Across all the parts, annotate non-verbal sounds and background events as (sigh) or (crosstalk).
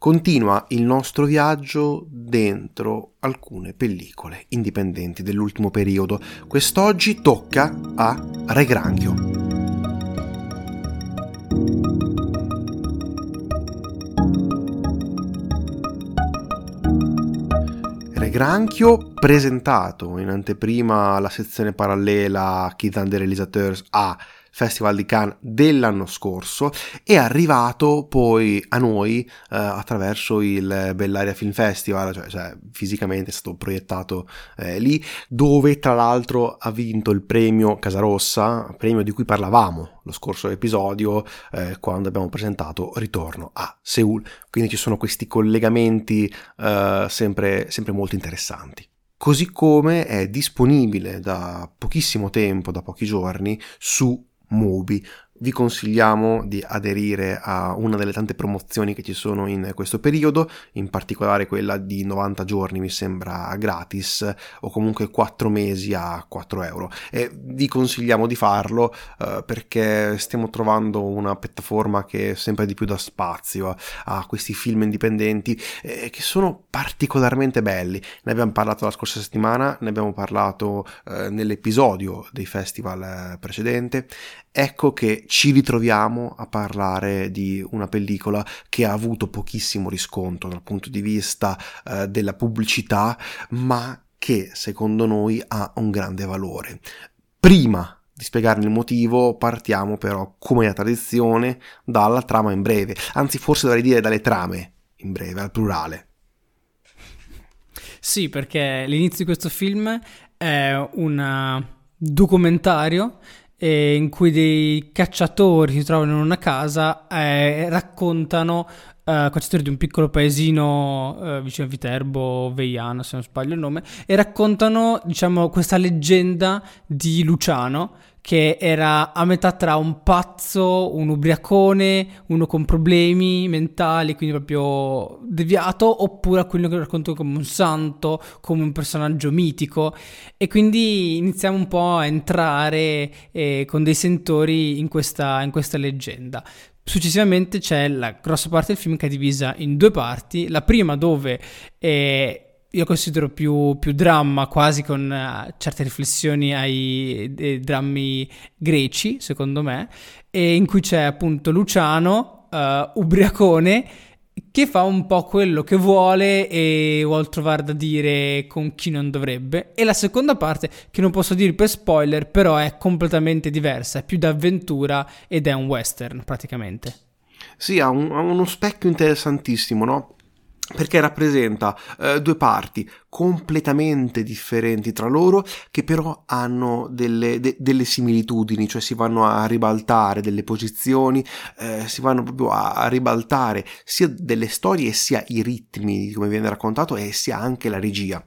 continua il nostro viaggio dentro alcune pellicole indipendenti dell'ultimo periodo. Quest'oggi tocca a Re Granchio. Re Granchio presentato in anteprima alla sezione parallela Kids and the Realisateurs a Festival di Cannes dell'anno scorso, è arrivato poi a noi eh, attraverso il Bellaria Film Festival, cioè, cioè fisicamente è stato proiettato eh, lì, dove tra l'altro ha vinto il premio Casarossa, premio di cui parlavamo lo scorso episodio eh, quando abbiamo presentato Ritorno a Seoul. Quindi ci sono questi collegamenti eh, sempre, sempre molto interessanti così come è disponibile da pochissimo tempo, da pochi giorni, su Mubi vi consigliamo di aderire a una delle tante promozioni che ci sono in questo periodo, in particolare quella di 90 giorni mi sembra gratis o comunque 4 mesi a 4 euro e vi consigliamo di farlo eh, perché stiamo trovando una piattaforma che sempre di più dà spazio a, questi film indipendenti eh, che sono particolarmente belli. Ne abbiamo parlato la scorsa settimana, ne abbiamo parlato eh, nell'episodio dei festival eh, precedente. Ecco che ci ritroviamo a parlare di una pellicola che ha avuto pochissimo riscontro dal punto di vista eh, della pubblicità, ma che secondo noi ha un grande valore. Prima di spiegarne il motivo, partiamo però, come la tradizione, dalla trama in breve, anzi forse dovrei dire dalle trame in breve, al plurale. Sì, perché l'inizio di questo film è un documentario eh, in cui dei cacciatori si trovano in una casa e raccontano Uh, cacciatori di un piccolo paesino uh, vicino a Viterbo, Veiano se non sbaglio il nome, e raccontano diciamo questa leggenda di Luciano che era a metà tra un pazzo, un ubriacone, uno con problemi mentali, quindi proprio deviato, oppure a quello che racconto come un santo, come un personaggio mitico. E quindi iniziamo un po' a entrare eh, con dei sentori in questa, in questa leggenda. Successivamente c'è la grossa parte del film che è divisa in due parti. La prima dove eh, io considero più, più, dramma, quasi con uh, certe riflessioni ai, ai drammi greci, secondo me, e in cui c'è appunto Luciano, uh, ubriacone, che fa un po' quello che vuole e vuol trovare da dire con chi non dovrebbe. E la seconda parte, che non posso dire per spoiler, però è completamente diversa, è più d'avventura ed è un western praticamente. Sì, ha, un, ha uno specchio interessantissimo, no? Perché rappresenta eh, due parti completamente differenti tra loro che però hanno delle, de, delle similitudini, cioè si vanno a ribaltare delle posizioni, eh, si vanno proprio a, ribaltare sia delle storie sia i ritmi come viene raccontato e sia anche la regia.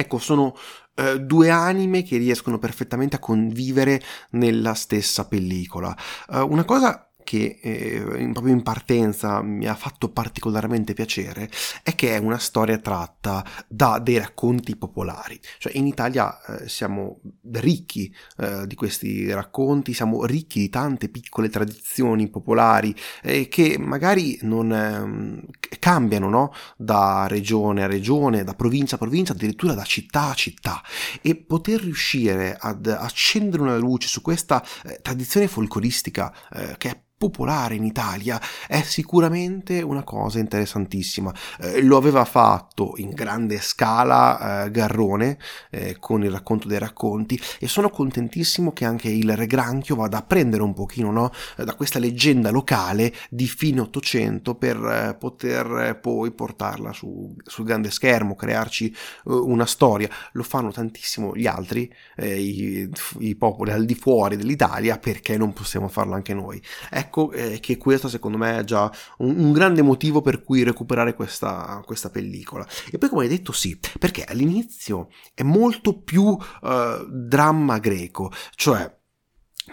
Ecco, sono eh, due anime che riescono perfettamente a convivere nella stessa pellicola. Eh, una cosa che eh, proprio in partenza mi ha fatto particolarmente piacere è che è una storia tratta da dei racconti popolari. Cioè in Italia eh, siamo ricchi eh, di questi racconti, siamo ricchi di tante piccole tradizioni popolari eh, che magari non ehm, cambiano no? da regione a regione, da provincia a provincia, addirittura da città a città. E poter riuscire ad accendere una luce su questa eh, tradizione folcloristica eh, che è popolare in Italia è sicuramente una cosa interessantissima. Eh, lo aveva fatto in grande scala eh, Garrone eh, con il racconto dei racconti e sono contentissimo che anche il Re Granchio vada a prendere un pochino no, da questa leggenda locale di fine Ottocento per eh, poter poi portarla su, sul grande schermo, crearci eh, una storia. Lo fanno tantissimo gli altri, eh, i, i popoli al di fuori dell'Italia, perché non possiamo farlo anche noi? Ecco ecco eh, che questo secondo me è già un, un grande motivo per cui recuperare questa, questa, pellicola. E poi come hai detto sì, perché all'inizio è molto più eh, dramma greco, cioè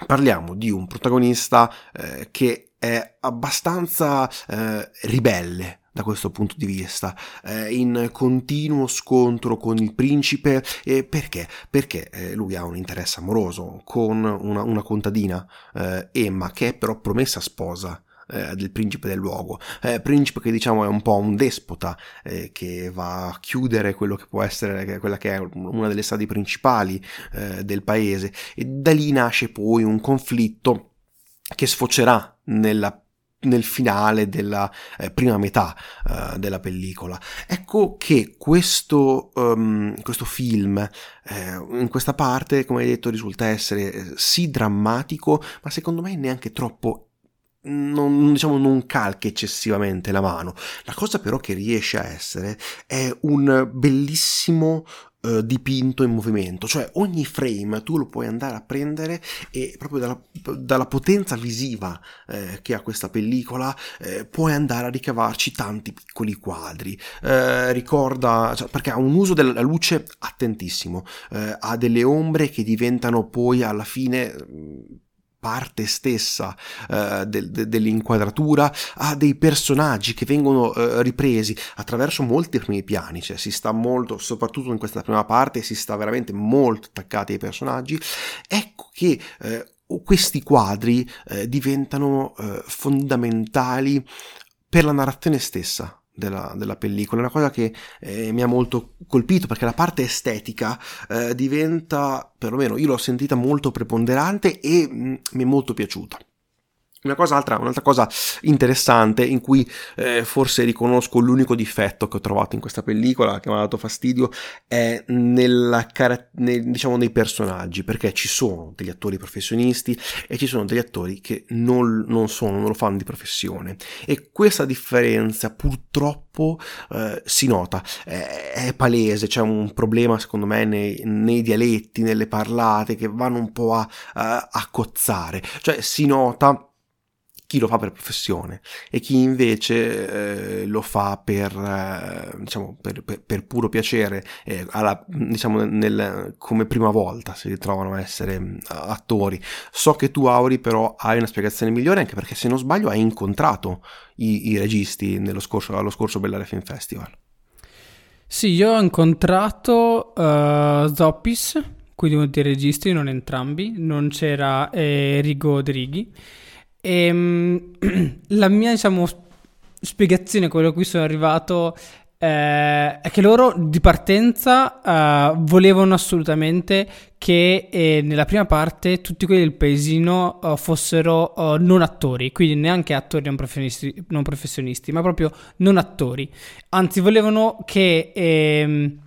parliamo di un protagonista eh, che è abbastanza eh, ribelle da questo punto di vista, eh, in continuo scontro con il principe. Eh, perché? Perché eh, lui ha un interesse amoroso con una, una contadina, eh, Emma, che è però promessa sposa eh, del principe del luogo, eh, principe che diciamo è un po' un despota eh, che va a chiudere quello che può essere quella che è una delle strade principali eh, del paese e da lì nasce poi un conflitto che sfocerà nella nel finale della eh, prima metà uh, della pellicola. Ecco che questo, um, questo film eh, in questa parte, come hai detto, risulta essere eh, sì drammatico, ma secondo me neanche troppo non, diciamo, non calca eccessivamente la mano. La cosa però che riesce a essere è un bellissimo uh, dipinto in movimento, cioè ogni frame tu lo puoi andare a prendere e proprio dalla, dalla potenza visiva eh, che ha questa pellicola eh, puoi andare a ricavarci tanti piccoli quadri. Eh, ricorda, cioè, perché ha un uso della luce attentissimo, eh, ha delle ombre che diventano poi alla fine parte stessa eh, del, de, dell'inquadratura ha dei personaggi che vengono eh, ripresi attraverso molti primi piani, cioè si sta molto, soprattutto in questa prima parte, si sta veramente molto attaccati ai personaggi. Ecco che eh, questi quadri eh, diventano eh, fondamentali per la narrazione stessa della, della, pellicola, è una cosa che eh, mi ha molto colpito perché la parte estetica eh, diventa, perlomeno io l'ho sentita molto preponderante e mh, mm, mi è molto piaciuta. Una cosa altra, un'altra cosa interessante in cui eh, forse riconosco l'unico difetto che ho trovato in questa pellicola che mi ha dato fastidio è nella, nel, diciamo, nei personaggi perché ci sono degli attori professionisti e ci sono degli attori che non, non sono, non lo fanno di professione. E questa differenza purtroppo eh, si nota, è, è, palese, c'è un problema secondo me nei, nei, dialetti, nelle parlate che vanno un po' a, a, a cozzare, cioè si nota chi lo fa per professione e chi invece eh, lo fa per, eh, diciamo, per, per, per, puro piacere, eh, alla, diciamo, nel, come prima volta si ritrovano a essere mm, attori. So che tu, Auri, però hai una spiegazione migliore anche perché se non sbaglio hai incontrato i, i registi nello scorso, allo scorso Bellare Film Festival. Sì, io ho incontrato uh, Zoppis, quindi uno dei registi, non entrambi, non c'era eh, Rigo Drighi. E, ehm, (clears throat) la mia, diciamo, spiegazione, quello a cui sono arrivato, eh, è che loro di partenza eh, volevano assolutamente che eh, nella prima parte tutti quelli del paesino uh, fossero uh, non attori, quindi neanche attori non professionisti, non professionisti, ma proprio non attori. Anzi, volevano che...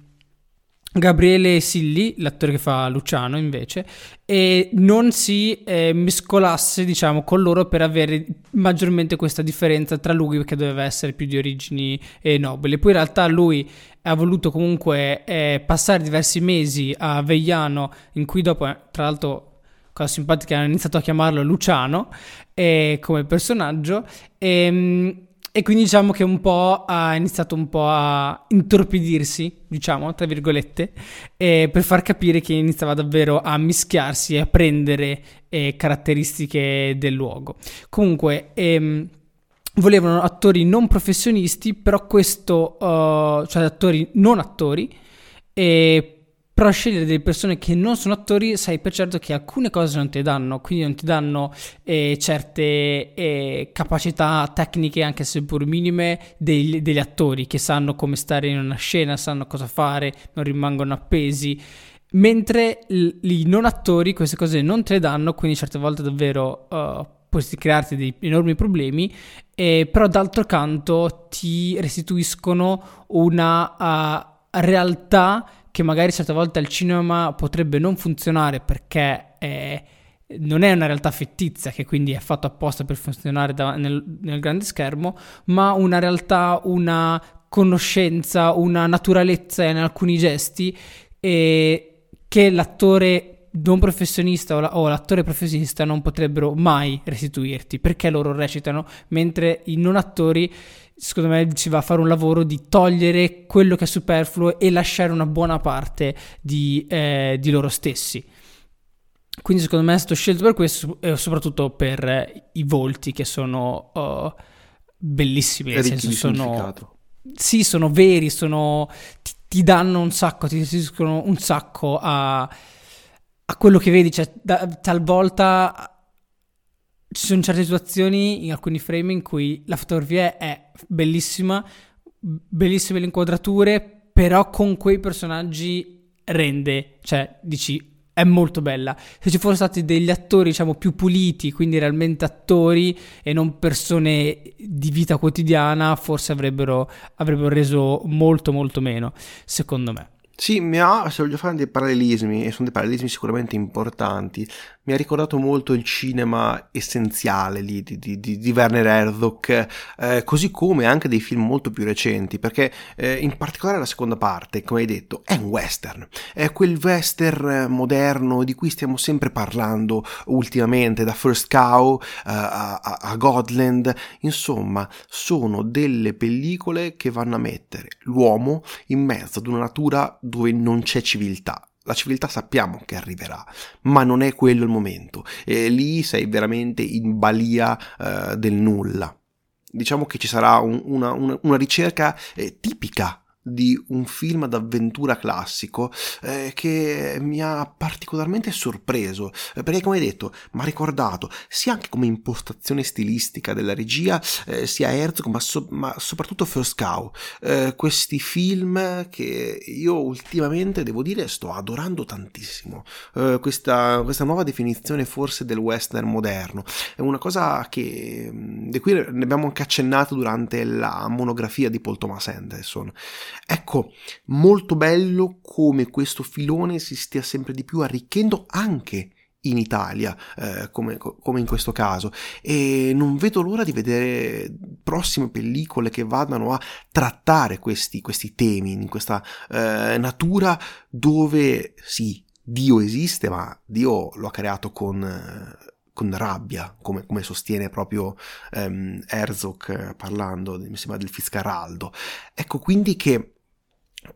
Gabriele Silli, l'attore che fa Luciano invece, e non si eh, mescolasse diciamo con loro per avere maggiormente questa differenza tra lui che doveva essere più di origini eh, nobili. Poi in realtà lui ha voluto comunque eh, passare diversi mesi a Vegliano in cui dopo eh, tra l'altro cosa simpatica hanno iniziato a chiamarlo Luciano eh, come personaggio e ehm, e quindi diciamo che un po' ha iniziato un po' a intorpidirsi, diciamo, tra virgolette, eh, per far capire che iniziava davvero a mischiarsi e a prendere eh, caratteristiche del luogo. Comunque, ehm, volevano attori non professionisti, però questo, uh, cioè attori non attori, e però scegliere delle persone che non sono attori sai per certo che alcune cose non ti danno, quindi non ti danno eh, certe eh, capacità tecniche, anche seppur minime, dei, degli attori che sanno come stare in una scena, sanno cosa fare, non rimangono appesi. Mentre i non attori queste cose non te le danno, quindi certe volte davvero uh, puoi crearti dei enormi problemi, eh, però d'altro canto ti restituiscono una uh, realtà che magari certe volte al cinema potrebbe non funzionare perché è, non è una realtà fittizia che quindi è fatto apposta per funzionare da, nel, nel grande schermo, ma una realtà, una conoscenza, una naturalezza in alcuni gesti e che l'attore non professionista o, la, o, l'attore professionista non potrebbero mai restituirti perché loro recitano mentre i non attori secondo me ci va a fare un lavoro di togliere quello che è superfluo e lasciare una buona parte di, eh, di loro stessi. Quindi secondo me è stato scelto per questo e soprattutto per eh, i volti che sono uh, bellissimi. Nel senso sono... Sì, sono veri, sono, ti, ti, danno un sacco, ti restituiscono un sacco a, a quello che vedi. Cioè, da, talvolta ci sono certe situazioni in alcuni frame in cui la fotografia è bellissima, bellissime le inquadrature, però con quei personaggi rende, cioè dici è molto bella. Se ci fossero stati degli attori, diciamo, più puliti, quindi realmente attori e non persone di vita quotidiana, forse avrebbero, avrebbero reso molto molto meno, secondo me. Sì, mi ha, se voglio fare dei parallelismi, e sono dei parallelismi sicuramente importanti, mi ha ricordato molto il cinema essenziale lì di, di, di Werner Herzog, eh, così come anche dei film molto più recenti, perché eh, in particolare la seconda parte, come hai detto, è un western, è quel western moderno di cui stiamo sempre parlando ultimamente, da First Cow eh, a, a Godland, insomma, sono delle pellicole che vanno a mettere l'uomo in mezzo ad una natura dove non c'è civiltà. La civiltà sappiamo che arriverà, ma non è quello il momento. E lì sei veramente in balia eh, del nulla. Diciamo che ci sarà un, una, una, una, ricerca eh, tipica di un film d'avventura classico eh, che mi ha particolarmente sorpreso. Eh, perché come detto mi ha ricordato sia anche come impostazione stilistica della regia eh, sia Herzog ma, so- ma, soprattutto First Cow. Eh, questi film che io ultimamente devo dire sto adorando tantissimo. Eh, questa, questa nuova definizione forse del western moderno. È una cosa che di cui ne abbiamo anche accennato durante la monografia di Paul Thomas Anderson Ecco, molto bello come questo filone si stia sempre di più arricchendo anche in Italia, eh, come, come, in questo caso, e non vedo l'ora di vedere prossime pellicole che vadano a trattare questi, questi temi in questa eh, natura dove sì, Dio esiste, ma Dio lo ha creato con con rabbia, come, come sostiene proprio um, Herzog eh, parlando, mi sembra del Fiscaraldo. Ecco quindi che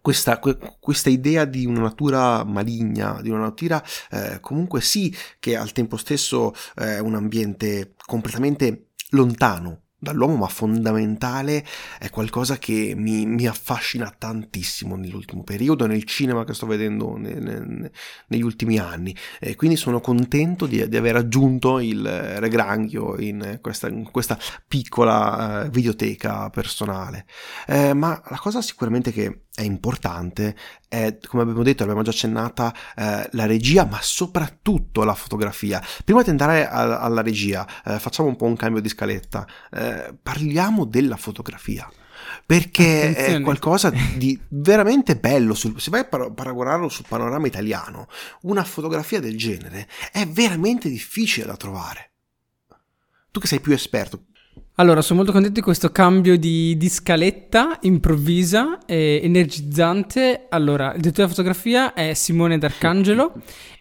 questa, questa, idea di una natura maligna, di una natura eh, comunque sì che al tempo stesso è un ambiente completamente lontano dall'uomo, ma fondamentale, è qualcosa che mi, mi, affascina tantissimo nell'ultimo periodo, nel cinema che sto vedendo ne, ne, negli ultimi anni. E quindi sono contento di, di aver aggiunto il Regranghio in questa, in questa piccola uh, videoteca personale. Eh, ma la cosa sicuramente che è importante è, come abbiamo detto, l'abbiamo già accennata, eh, la regia, ma soprattutto la fotografia. Prima di andare a, alla regia, eh, facciamo un po' un cambio di scaletta. Eh, parliamo della fotografia perché Attenzione. è qualcosa di veramente bello. se vai a paragonarlo sul panorama italiano, una fotografia del genere è veramente difficile da trovare. Tu che sei più esperto, allora, sono molto contento di questo cambio di, di scaletta improvvisa e energizzante. Allora, il direttore della fotografia è Simone D'Arcangelo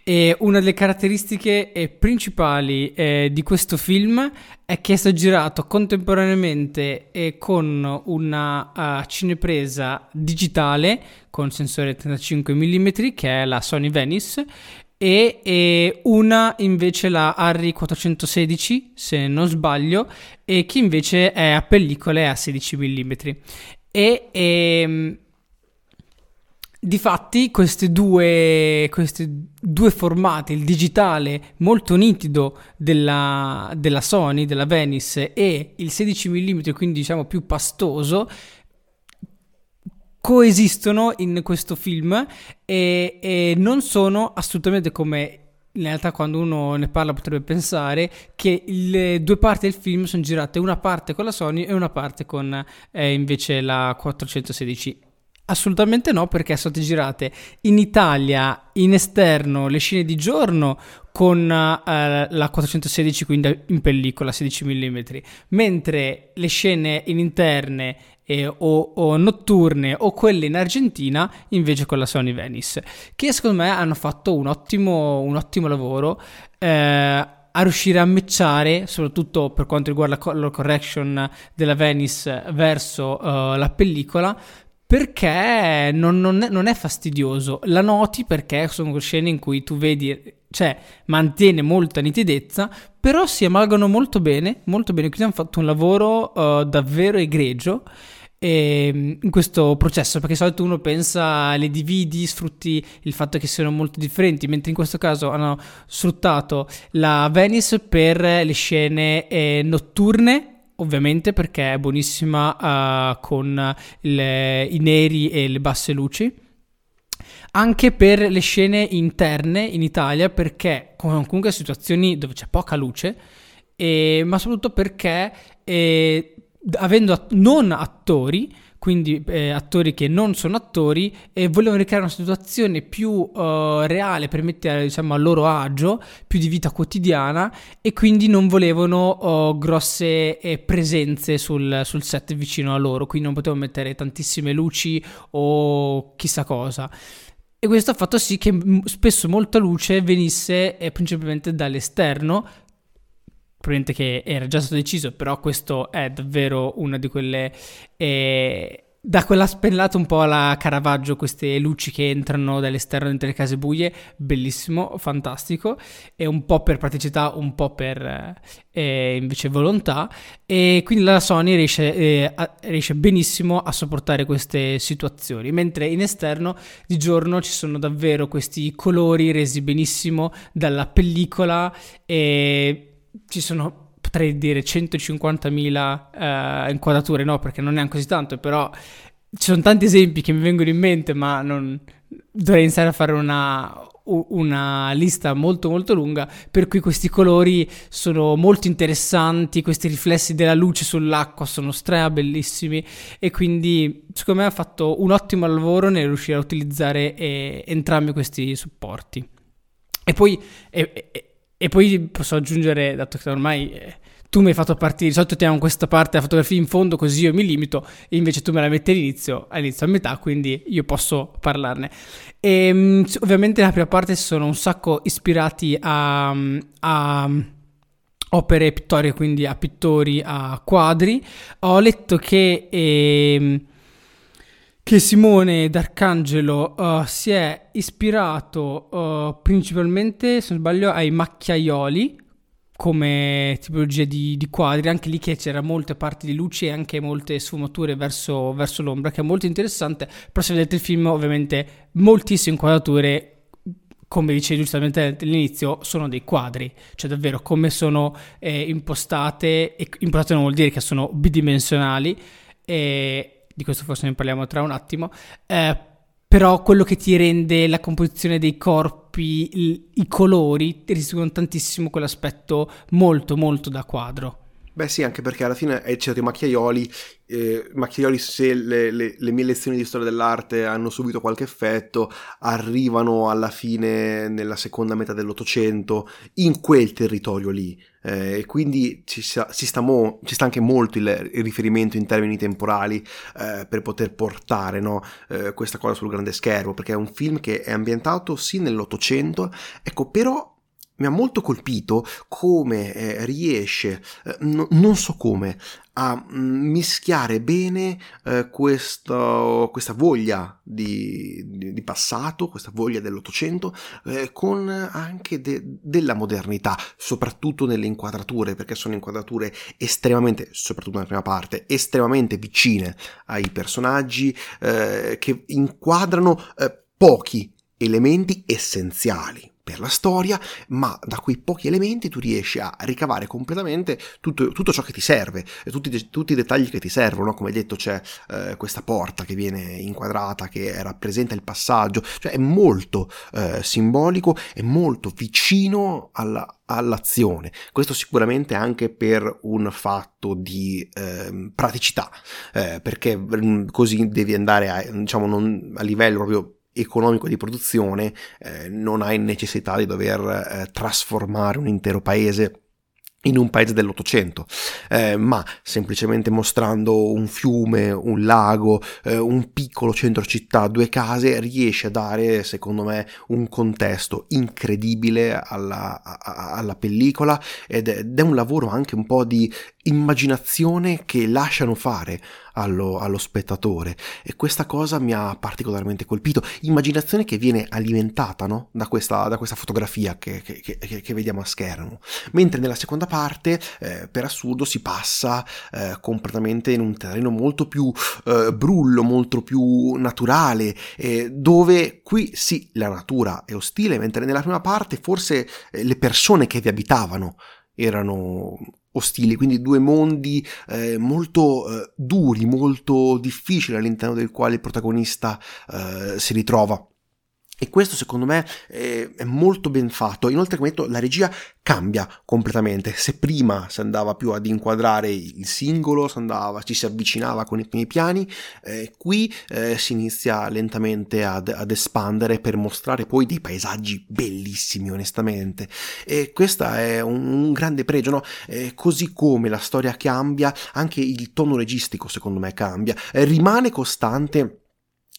e una delle caratteristiche eh, principali eh, di questo film è che è stato girato contemporaneamente e con una uh, cinepresa digitale con sensore 35 mm che è la Sony Venice e, e, una invece la Harry 416 se non sbaglio e che invece è a pellicole a 16 mm e, e ehm, Difatti questi due, questi due formati, il digitale molto nitido della, della Sony, della Venice e il 16 mm, quindi diciamo più pastoso, coesistono in questo film e, e non sono assolutamente come in realtà quando uno ne parla potrebbe pensare che le due parti del film sono girate una parte con la Sony e una parte con eh, invece la 416 Assolutamente no, perché sono state girate in Italia in esterno le scene di giorno con uh, la 416, quindi in pellicola 16 mm, mentre le scene in interne eh, o, o, notturne o quelle in Argentina invece con la Sony Venice, che secondo me hanno fatto un ottimo, un ottimo lavoro. Eh, a riuscire a matchare, soprattutto per quanto riguarda la color correction della Venice verso uh, la pellicola, perché non, non, è, non, è, fastidioso. La noti perché sono scene in cui tu vedi, cioè mantiene molta nitidezza, però si amalgano molto bene, molto bene. Quindi hanno fatto un lavoro uh, davvero egregio ehm, in questo processo, perché di solito uno pensa, le dividi, sfrutti il fatto che siano molto differenti, mentre in questo caso hanno sfruttato la Venice per le scene eh, notturne ovviamente perché è buonissima uh, con le, i neri e le basse luci. Anche per le scene interne in Italia perché comunque situazioni dove c'è poca luce e, ma soprattutto perché eh, avendo att- non attori quindi eh, attori che non sono attori e volevano ricreare una situazione più uh, reale per mettere diciamo a loro agio, più di vita quotidiana e quindi non volevano uh, grosse eh, presenze sul, sul, set vicino a loro, quindi non potevano mettere tantissime luci o chissà cosa. E questo ha fatto sì che spesso molta luce venisse eh, principalmente dall'esterno, probabilmente che era già stato deciso, però questo è davvero una di quelle... Eh, da quella spennata un po' alla Caravaggio, queste luci che entrano dall'esterno dentro le case buie, bellissimo, fantastico, e un po' per praticità, un po' per eh, invece volontà, e quindi la Sony riesce, eh, a, riesce, benissimo a sopportare queste situazioni, mentre in esterno di giorno ci sono davvero questi colori resi benissimo dalla pellicola e ci sono potrei dire 150.000 uh, inquadrature, no perché non è così tanto, però ci sono tanti esempi che mi vengono in mente, ma non... dovrei iniziare a fare una, una lista molto molto lunga per cui questi colori sono molto interessanti questi riflessi della luce sull'acqua sono strea bellissimi e quindi secondo me ha fatto un ottimo lavoro nel riuscire a utilizzare eh, entrambi questi supporti. E poi e, e, poi posso aggiungere, dato che ormai eh, tu mi hai fatto partire, di solito teniamo questa parte della fotografia in fondo così io mi limito, e invece tu me la metti all'inizio, all'inizio a metà, quindi io posso parlarne. E ehm, ovviamente nella prima parte sono un sacco ispirati a, a opere pittoriche, quindi a pittori, a quadri. Ho letto che... Eh, che Simone D'Arcangelo uh, si è ispirato uh, principalmente, se non sbaglio, ai macchiaioli come tipologia di, di, quadri, anche lì che c'era molte parti di luce e anche molte sfumature verso, verso l'ombra, che è molto interessante, però se vedete il film ovviamente moltissime inquadrature come dicevi giustamente all'inizio, sono dei quadri, cioè davvero come sono eh, impostate, e impostate non vuol dire che sono bidimensionali, e di questo forse ne parliamo tra un attimo, eh, però quello che ti rende la composizione dei corpi, i, i colori, riscuotono tantissimo quell'aspetto molto molto da quadro. Beh sì, anche perché alla fine hai citato i macchiaioli, eh, macchiaioli se le, le, le, mie lezioni di storia dell'arte hanno subito qualche effetto, arrivano alla fine nella seconda metà dell'Ottocento in quel territorio lì. Eh, e quindi ci, sta, ci, sta mo, ci sta anche molto il, il, riferimento in termini temporali eh, per poter portare no, eh, questa cosa sul grande schermo, perché è un film che è ambientato sì nell'Ottocento, ecco però mi ha molto colpito come eh, riesce, eh, no, non so come, a mm, mischiare bene eh, questo, questa voglia di, di, di, passato, questa voglia dell'Ottocento, eh, con anche de, della modernità, soprattutto nelle inquadrature, perché sono inquadrature estremamente, soprattutto nella prima parte, estremamente vicine ai personaggi, eh, che inquadrano eh, pochi elementi essenziali per la storia, ma da quei pochi elementi tu riesci a ricavare completamente tutto, tutto ciò che ti serve, tutti, tutti, i dettagli che ti servono, come detto c'è eh, questa porta che viene inquadrata, che rappresenta il passaggio, cioè è molto eh, simbolico, è molto vicino alla, all'azione. Questo sicuramente anche per un fatto di eh, praticità, perché mm, così devi andare a, diciamo, non, a livello proprio economico di produzione eh, non hai necessità di dover eh, trasformare un intero paese in un paese dell'Ottocento, eh, ma semplicemente mostrando un fiume, un lago, eh, un piccolo centro città, due case, riesce a dare, secondo me, un contesto incredibile alla, a, alla pellicola ed è, ed è un lavoro anche un po' di immaginazione che lasciano fare allo, allo, spettatore e questa cosa mi ha particolarmente colpito. Immaginazione che viene alimentata no? da, questa, da, questa, fotografia che, che, che, che, vediamo a schermo. Mentre nella seconda parte, eh, per assurdo, si passa eh, completamente in un terreno molto più eh, brullo, molto più naturale, dove qui sì, la natura è ostile, mentre nella prima parte forse eh, le persone che vi abitavano erano ostili, quindi due mondi eh, molto eh, duri, molto difficili all'interno del quale il protagonista eh, si ritrova. E questo secondo me è molto ben fatto. Inoltre, come detto, la regia cambia completamente. Se prima si andava più ad inquadrare il singolo, si andava, ci si avvicinava con i primi piani, eh, qui eh, si inizia lentamente ad, ad, espandere per mostrare poi dei paesaggi bellissimi, onestamente. E questo è un, un, grande pregio, no? Eh, così come la storia cambia, anche il tono registico, secondo me, cambia. Eh, rimane costante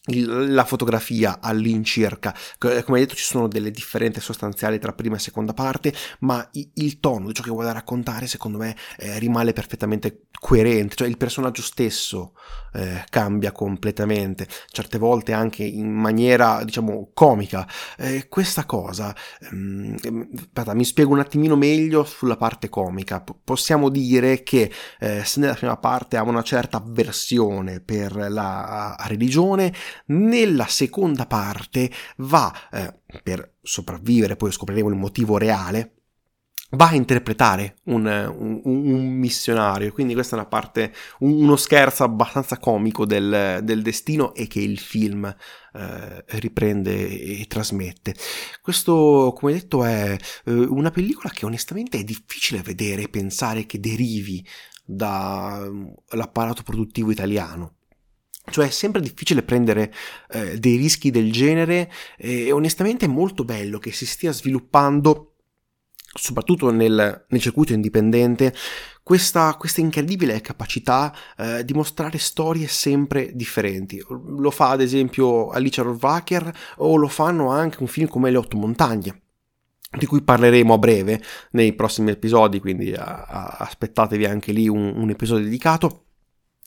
la fotografia all'incirca. Come detto ci sono delle differenze sostanziali tra prima e seconda parte ma il tono di ciò che vuole raccontare secondo me eh, rimane perfettamente coerente. Cioè il personaggio stesso eh, cambia completamente certe volte anche in maniera diciamo comica. Eh, questa cosa ehm, aspetta, mi spiego un attimino meglio sulla parte comica. P- possiamo dire che eh, se nella prima parte ha una certa avversione per la religione nella seconda parte va, eh, per sopravvivere, poi scopriremo il motivo reale, va a interpretare un, un, un, missionario. Quindi questa è una parte, uno scherzo abbastanza comico del, del destino e che il film eh, riprende e trasmette. Questo, come detto, è eh, una pellicola che onestamente è difficile vedere e pensare che derivi dall'apparato produttivo italiano. Cioè è sempre difficile prendere eh, dei rischi del genere e onestamente è molto bello che si stia sviluppando soprattutto nel, nel circuito indipendente, questa, questa incredibile capacità eh, di mostrare storie sempre differenti. Lo fa ad esempio Alicia Rohrwacher o lo fanno anche un film come Le Otto Montagne di cui parleremo a breve nei prossimi episodi, quindi a, a, aspettatevi anche lì un, un episodio dedicato.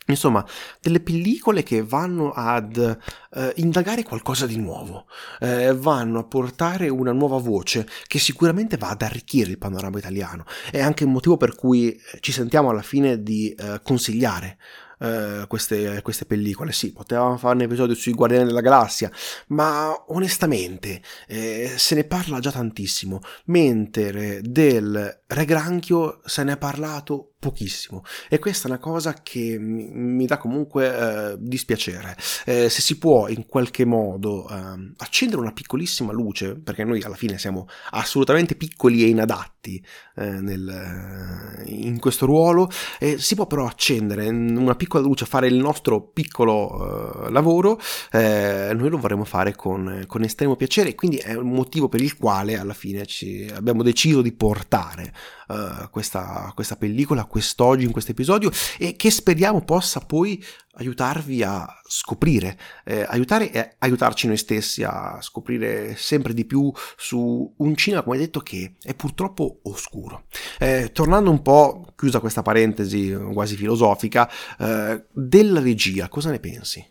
Insomma, delle pellicole che vanno ad eh, indagare qualcosa di nuovo, eh, vanno a portare una nuova voce che sicuramente va ad arricchire il panorama italiano. È anche un motivo per cui ci sentiamo alla fine di eh, consigliare eh, queste, queste, pellicole. Sì, potevamo fare un episodio sui Guardiani della Galassia, ma onestamente eh, se ne parla già tantissimo, mentre del Re Granchio se ne è parlato pochissimo e questa è una cosa che mi, dà comunque eh, dispiacere. Eh, se si può in qualche modo eh, accendere una piccolissima luce, perché noi alla fine siamo assolutamente piccoli e inadatti eh, nel, in questo ruolo, si può però accendere una piccola luce, fare il nostro piccolo eh, lavoro, eh, noi lo vorremmo fare con, con estremo piacere, quindi è un motivo per il quale alla fine ci abbiamo deciso di portare uh, questa, questa pellicola quest'oggi in questo episodio e che speriamo possa poi aiutarvi a scoprire, eh, aiutare e aiutarci noi stessi a scoprire sempre di più su un cinema, come detto, che è purtroppo oscuro. Eh, tornando un po', chiusa questa parentesi quasi filosofica, eh, della regia, cosa ne pensi?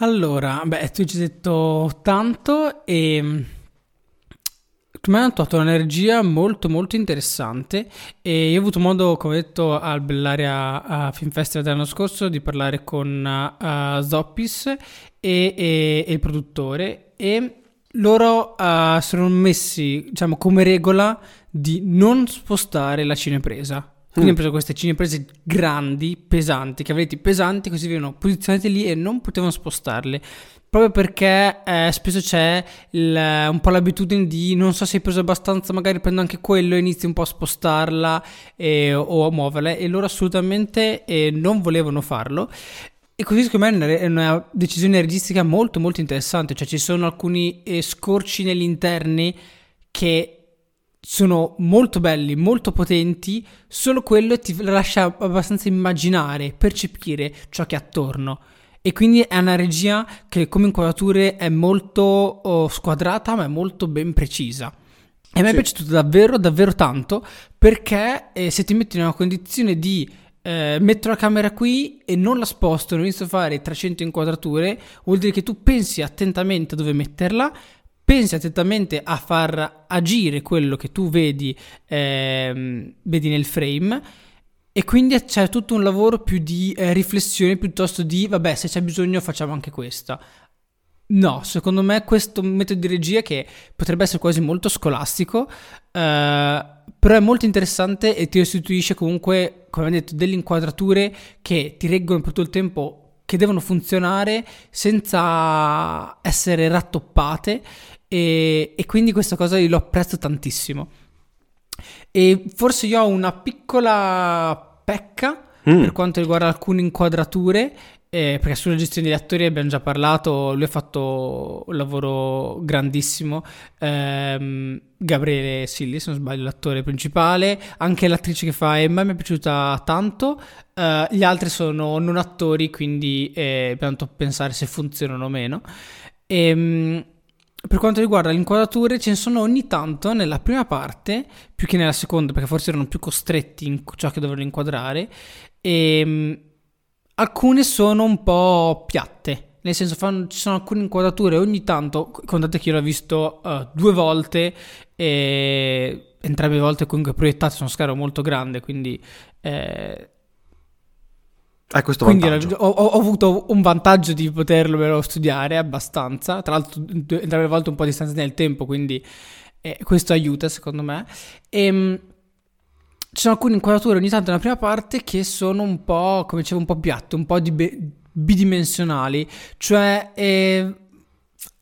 Allora, beh, tu ci hai detto tanto e mi ha dato un'energia molto molto interessante e io ho avuto modo, come detto, al Bellaria Film Festival dell'anno scorso di parlare con uh, Zoppis e, e, e, il produttore e loro uh, sono messi, diciamo, come regola di non spostare la cinepresa. Quindi mm. hanno preso queste cineprese grandi, pesanti, cavalletti pesanti, così venivano posizionate lì e non potevano spostarle proprio perché eh, spesso c'è il, un po' l'abitudine di non so se hai preso abbastanza, magari prendo anche quello e inizi un po' a spostarla e, o a muoverla e loro assolutamente eh, non volevano farlo. E così secondo me è una decisione registica molto molto interessante, cioè ci sono alcuni eh, scorci negli interni che sono molto belli, molto potenti, solo quello ti lascia abbastanza immaginare, percepire ciò che è attorno. E quindi è una regia che come inquadrature è molto oh, squadrata ma è molto ben precisa. E a me sì. è piaciuto davvero, davvero tanto perché eh, se ti metti in una condizione di eh, metto la camera qui e non la sposto, non inizio a fare 300 inquadrature, vuol dire che tu pensi attentamente dove metterla, pensi attentamente a far agire quello che tu vedi, ehm, vedi nel frame e quindi c'è tutto un lavoro più di eh, riflessione piuttosto di vabbè se c'è bisogno facciamo anche questa. No, secondo me questo metodo di regia che potrebbe essere quasi molto scolastico, eh, però è molto interessante e ti restituisce comunque, come ho detto, delle inquadrature che ti reggono per tutto il tempo, che devono funzionare senza essere rattoppate e, e quindi questa cosa io lo apprezzo tantissimo. E forse io ho una piccola pecca mm. per quanto riguarda alcune inquadrature eh, perché sulla gestione degli attori abbiamo già parlato, lui ha fatto un lavoro grandissimo. Eh, Gabriele Silli, se non sbaglio, l'attore principale, anche l'attrice che fa Emma mi è piaciuta tanto. Eh, gli altri sono non attori, quindi eh, abbiamo dovuto pensare se funzionano o meno. E, ehm, per quanto riguarda le inquadrature, ce ne sono ogni tanto nella prima parte, più che nella seconda, perché forse erano più costretti in ciò che dovevano inquadrare. E ehm, alcune sono un po' piatte. Nel senso, fanno, ci sono alcune inquadrature ogni tanto. Contate che io l'ho visto uh, due volte e entrambe le volte comunque proiettate su uno schermo molto grande. Quindi. Eh, hai questo quindi vantaggio. Ho, ho, avuto un vantaggio di poterlo studiare abbastanza. Tra l'altro, le volte un po' a distanza nel tempo, quindi eh, questo aiuta secondo me. E ehm, ci sono alcune inquadrature ogni tanto nella prima parte che sono un po', come dicevo, un po' piatte, un po' be- bidimensionali, cioè eh,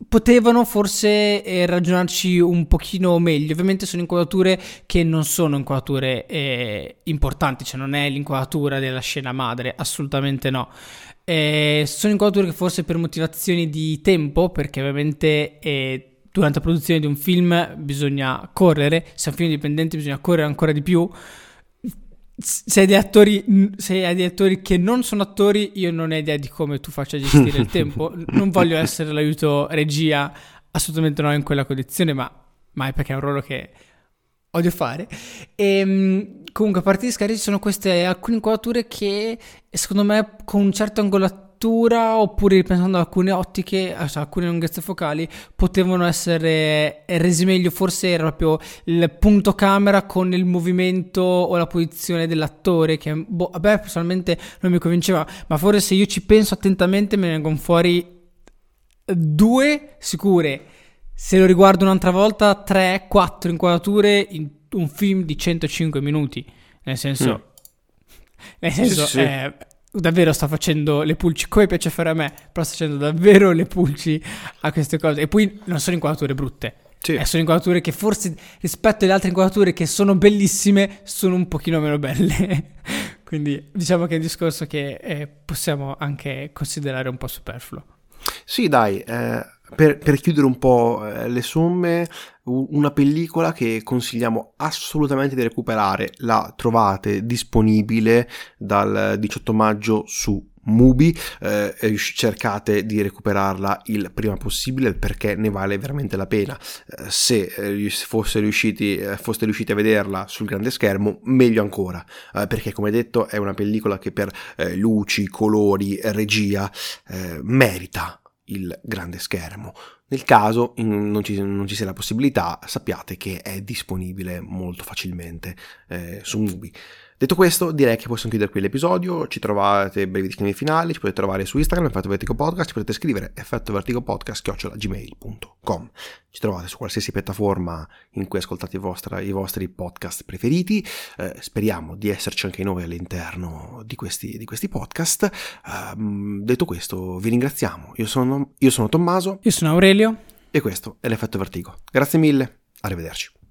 potevano forse eh, ragionarci un pochino meglio. Ovviamente sono inquadrature che non sono inquadrature eh, importanti, cioè non è l'inquadratura della scena madre, assolutamente no. Eh, sono inquadrature che forse per motivazioni di tempo, perché ovviamente eh, durante la produzione di un film bisogna correre, se è un film indipendente bisogna correre ancora di più. Se hai, attori, se degli attori che non sono attori, io non ho idea di come tu faccia gestire il tempo. (laughs) Non voglio essere l'aiuto regia, assolutamente no in quella condizione, ma, ma è perché è un ruolo che odio fare. E, ehm, comunque, a parte di scaricare, ci sono queste alcune inquadrature che secondo me con un certo angolato lettura oppure ripensando ad alcune ottiche, cioè alcune lunghezze focali, potevano essere resi meglio. Forse era proprio il punto camera con il movimento o la posizione dell'attore che boh, a me personalmente non mi convinceva, ma forse se io ci penso attentamente me ne vengono fuori due sicure. Se lo riguardo un'altra volta, tre, quattro inquadrature in un film di 105 minuti. Nel senso, mm. (laughs) nel senso, sì, sì. Eh, davvero sta facendo le pulci come piace fare a me, però sta facendo davvero le pulci a queste cose. E poi non sono inquadrature brutte. Sì. Eh, sono inquadrature che forse rispetto alle altre inquadrature che sono bellissime, sono un pochino meno belle. (laughs) Quindi diciamo che è un discorso che eh, possiamo anche considerare un po' superfluo. Sì, dai, eh, per, per, chiudere un po' eh, le somme, una pellicola che consigliamo assolutamente di recuperare, la trovate disponibile dal 18 maggio su Mubi, eh, cercate di recuperarla il prima possibile perché ne vale veramente la pena. Eh, se eh, fosse riusciti, foste riusciti a vederla sul grande schermo, meglio ancora, perché come detto è una pellicola che per luci, colori, regia merita il grande schermo. Nel caso non ci, non ci, sia la possibilità, sappiate che è disponibile molto facilmente eh, su Mubi. Detto questo, direi che possiamo chiudere qui l'episodio. Ci trovate brevi disclaimer finali, ci potete trovare su Instagram, Effetto Vertigo Podcast, ci potete scrivere effettovertigopodcast.gmail.com Ci trovate su qualsiasi piattaforma in cui ascoltate i vostri, i vostri podcast preferiti. Eh, speriamo di esserci anche noi all'interno di questi, di questi podcast. Eh, detto questo, vi ringraziamo. Io sono, io sono Tommaso. Io sono Aurelio. E questo è l'Effetto Vertigo. Grazie mille, arrivederci.